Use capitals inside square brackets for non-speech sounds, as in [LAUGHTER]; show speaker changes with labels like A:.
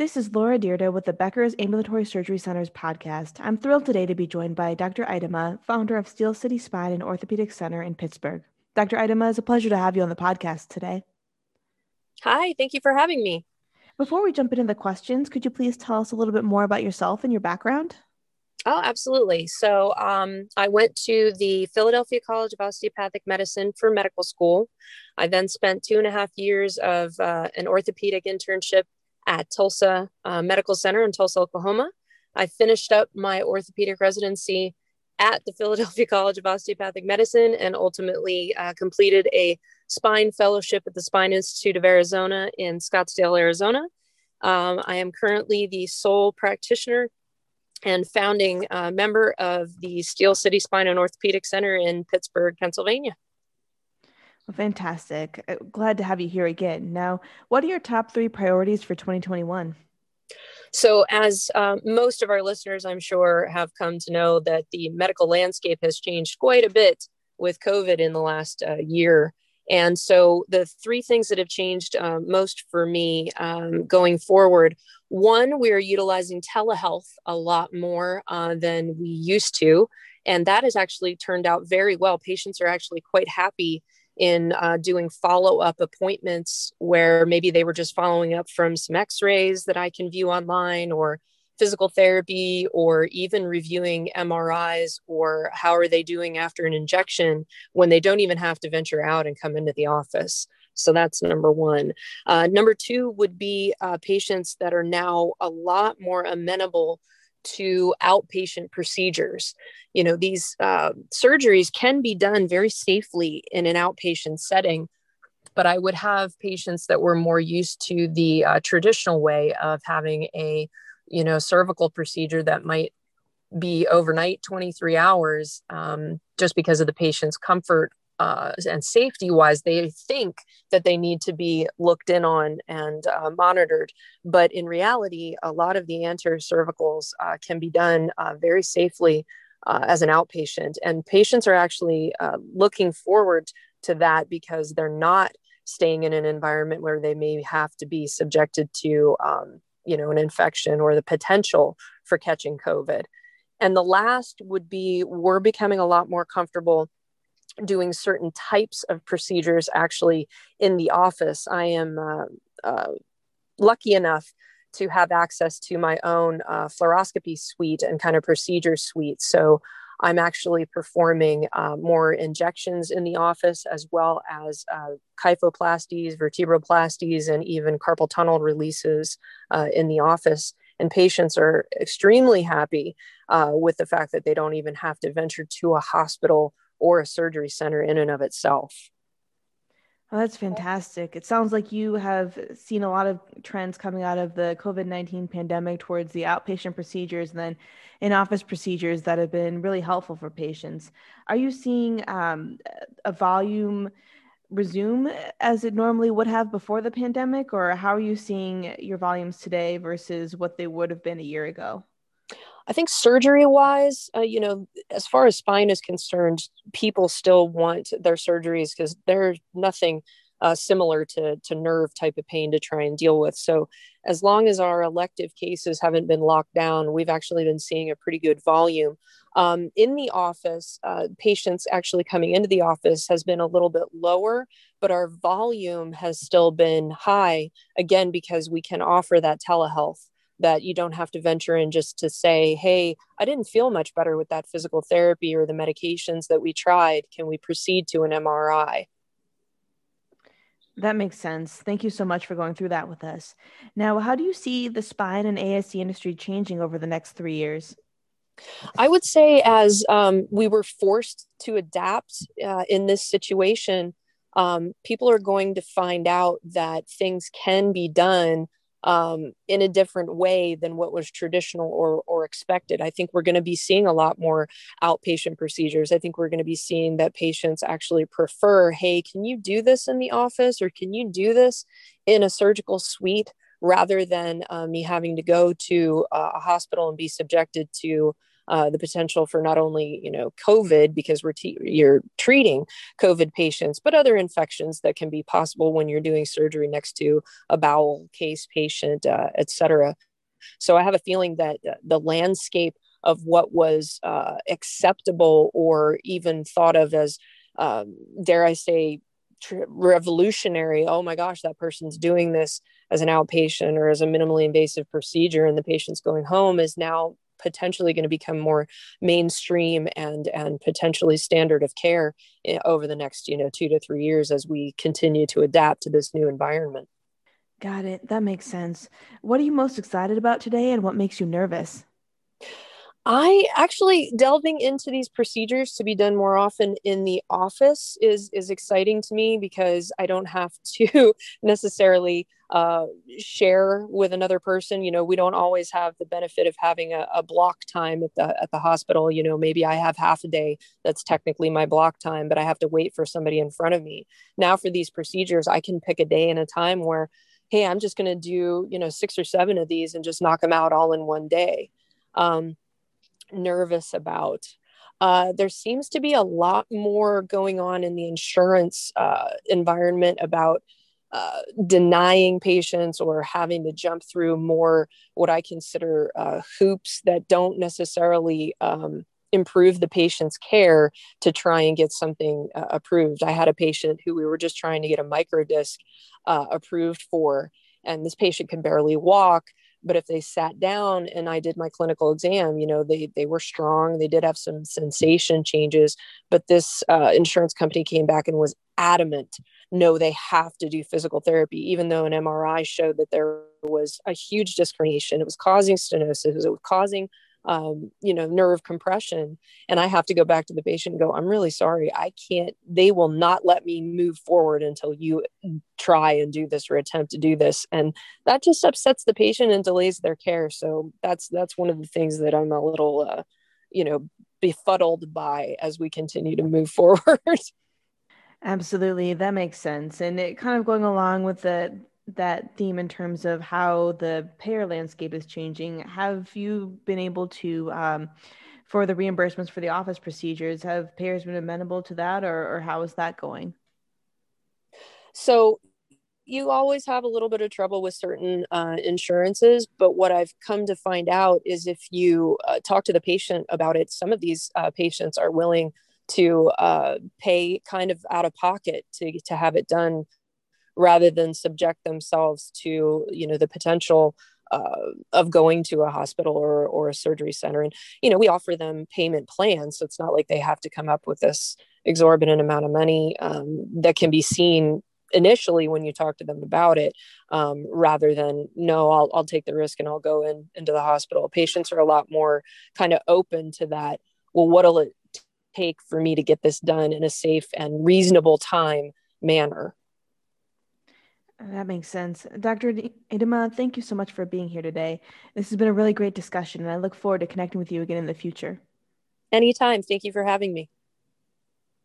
A: This is Laura Dyrda with the Becker's Ambulatory Surgery Center's podcast. I'm thrilled today to be joined by Dr. Idema, founder of Steel City Spine and Orthopedic Center in Pittsburgh. Dr. Idema, it's a pleasure to have you on the podcast today.
B: Hi, thank you for having me.
A: Before we jump into the questions, could you please tell us a little bit more about yourself and your background?
B: Oh, absolutely. So um, I went to the Philadelphia College of Osteopathic Medicine for medical school. I then spent two and a half years of uh, an orthopedic internship at Tulsa uh, Medical Center in Tulsa, Oklahoma. I finished up my orthopedic residency at the [LAUGHS] Philadelphia College of Osteopathic Medicine and ultimately uh, completed a spine fellowship at the Spine Institute of Arizona in Scottsdale, Arizona. Um, I am currently the sole practitioner and founding uh, member of the Steel City Spine and Orthopedic Center in Pittsburgh, Pennsylvania.
A: Fantastic. Uh, glad to have you here again. Now, what are your top three priorities for 2021?
B: So, as um, most of our listeners, I'm sure, have come to know, that the medical landscape has changed quite a bit with COVID in the last uh, year. And so, the three things that have changed uh, most for me um, going forward one, we are utilizing telehealth a lot more uh, than we used to. And that has actually turned out very well. Patients are actually quite happy in uh, doing follow up appointments where maybe they were just following up from some x rays that I can view online or physical therapy or even reviewing MRIs or how are they doing after an injection when they don't even have to venture out and come into the office. So that's number one. Uh, number two would be uh, patients that are now a lot more amenable to outpatient procedures. You know, these uh, surgeries can be done very safely in an outpatient setting, but I would have patients that were more used to the uh, traditional way of having a, you know, cervical procedure that might be overnight 23 hours um, just because of the patient's comfort uh, and safety wise, they think that they need to be looked in on and uh, monitored. But in reality, a lot of the anterior cervicals uh, can be done uh, very safely uh, as an outpatient. And patients are actually uh, looking forward to that because they're not staying in an environment where they may have to be subjected to, um, you know, an infection or the potential for catching COVID. And the last would be we're becoming a lot more comfortable doing certain types of procedures actually in the office. I am uh, uh, lucky enough to have access to my own uh, fluoroscopy suite and kind of procedure suite. So I'm actually performing uh, more injections in the office as well as uh, kyphoplasties, vertebroplasties, and even carpal tunnel releases uh, in the office. And patients are extremely happy uh, with the fact that they don't even have to venture to a hospital or a surgery center in and of itself.
A: Oh, that's fantastic. It sounds like you have seen a lot of trends coming out of the COVID 19 pandemic towards the outpatient procedures and then in office procedures that have been really helpful for patients. Are you seeing um, a volume resume as it normally would have before the pandemic, or how are you seeing your volumes today versus what they would have been a year ago?
B: I think surgery wise, uh, you know, as far as spine is concerned, people still want their surgeries because there's nothing uh, similar to, to nerve type of pain to try and deal with. So, as long as our elective cases haven't been locked down, we've actually been seeing a pretty good volume. Um, in the office, uh, patients actually coming into the office has been a little bit lower, but our volume has still been high, again, because we can offer that telehealth that you don't have to venture in just to say, hey, I didn't feel much better with that physical therapy or the medications that we tried. Can we proceed to an MRI?
A: That makes sense. Thank you so much for going through that with us. Now, how do you see the spine and ASC industry changing over the next three years?
B: I would say, as um, we were forced to adapt uh, in this situation, um, people are going to find out that things can be done um, in a different way than what was traditional or, or expected. I think we're going to be seeing a lot more outpatient procedures. I think we're going to be seeing that patients actually prefer, hey, can you do this in the office or can you do this in a surgical suite rather than um, me having to go to a hospital and be subjected to uh, the potential for not only you know COVID because we're t- you're treating COVID patients, but other infections that can be possible when you're doing surgery next to a bowel case patient, uh, et cetera. So I have a feeling that the landscape of what was uh, acceptable or even thought of as, um, dare I say, tr- revolutionary. Oh my gosh, that person's doing this as an outpatient or as a minimally invasive procedure, and the patient's going home is now potentially going to become more mainstream and and potentially standard of care eh, over the next you know two to three years as we continue to adapt to this new environment.
A: Got it. That makes sense. What are you most excited about today and what makes you nervous?
B: I actually delving into these procedures to be done more often in the office is is exciting to me because I don't have to [LAUGHS] necessarily uh, share with another person. You know, we don't always have the benefit of having a, a, block time at the at the hospital. You know, maybe I have half a day that's technically my block time, but I have to wait for somebody in front of me. Now for these procedures, I can pick a day and a time where, hey, I'm just going to do you know six or seven of these and just knock them out all in one day. Um, nervous about. Uh, there seems to be a lot more going on in the insurance uh, environment about uh, denying patients or having to jump through more what I consider uh, hoops that don't necessarily um, improve the patient's care to try and get something uh, approved. I had a patient who we were just trying to get a microdisc uh, approved for, and this patient can barely walk but if they sat down and i did my clinical exam you know they they were strong they did have some sensation changes but this uh, insurance company came back and was adamant no they have to do physical therapy even though an mri showed that there was a huge disc herniation it was causing stenosis it was causing um, you know, nerve compression. And I have to go back to the patient and go, I'm really sorry. I can't, they will not let me move forward until you try and do this or attempt to do this. And that just upsets the patient and delays their care. So that's, that's one of the things that I'm a little, uh, you know, befuddled by as we continue to move [LAUGHS] forward.
A: Absolutely. That makes sense. And it kind of going along with the that theme in terms of how the payer landscape is changing. Have you been able to, um, for the reimbursements for the office procedures, have payers been amenable to that, or, or how is that going?
B: So you always have a little bit of trouble with certain uh, insurances, but what I've come to find out is if you uh, talk to the patient about it, some of these uh, patients are willing to uh, pay kind of out of pocket to to have it done rather than subject themselves to you know the potential uh, of going to a hospital or, or a surgery center. And you know we offer them payment plans. So it's not like they have to come up with this exorbitant amount of money um, that can be seen initially when you talk to them about it um, rather than no I'll, I'll take the risk and i'll go in into the hospital. Patients are a lot more kind of open to that. Well what'll it take for me to get this done in a safe and reasonable time manner
A: that makes sense. Dr. Idema, thank you so much for being here today. This has been a really great discussion, and I look forward to connecting with you again in the future.
B: Anytime. Thank you for having me.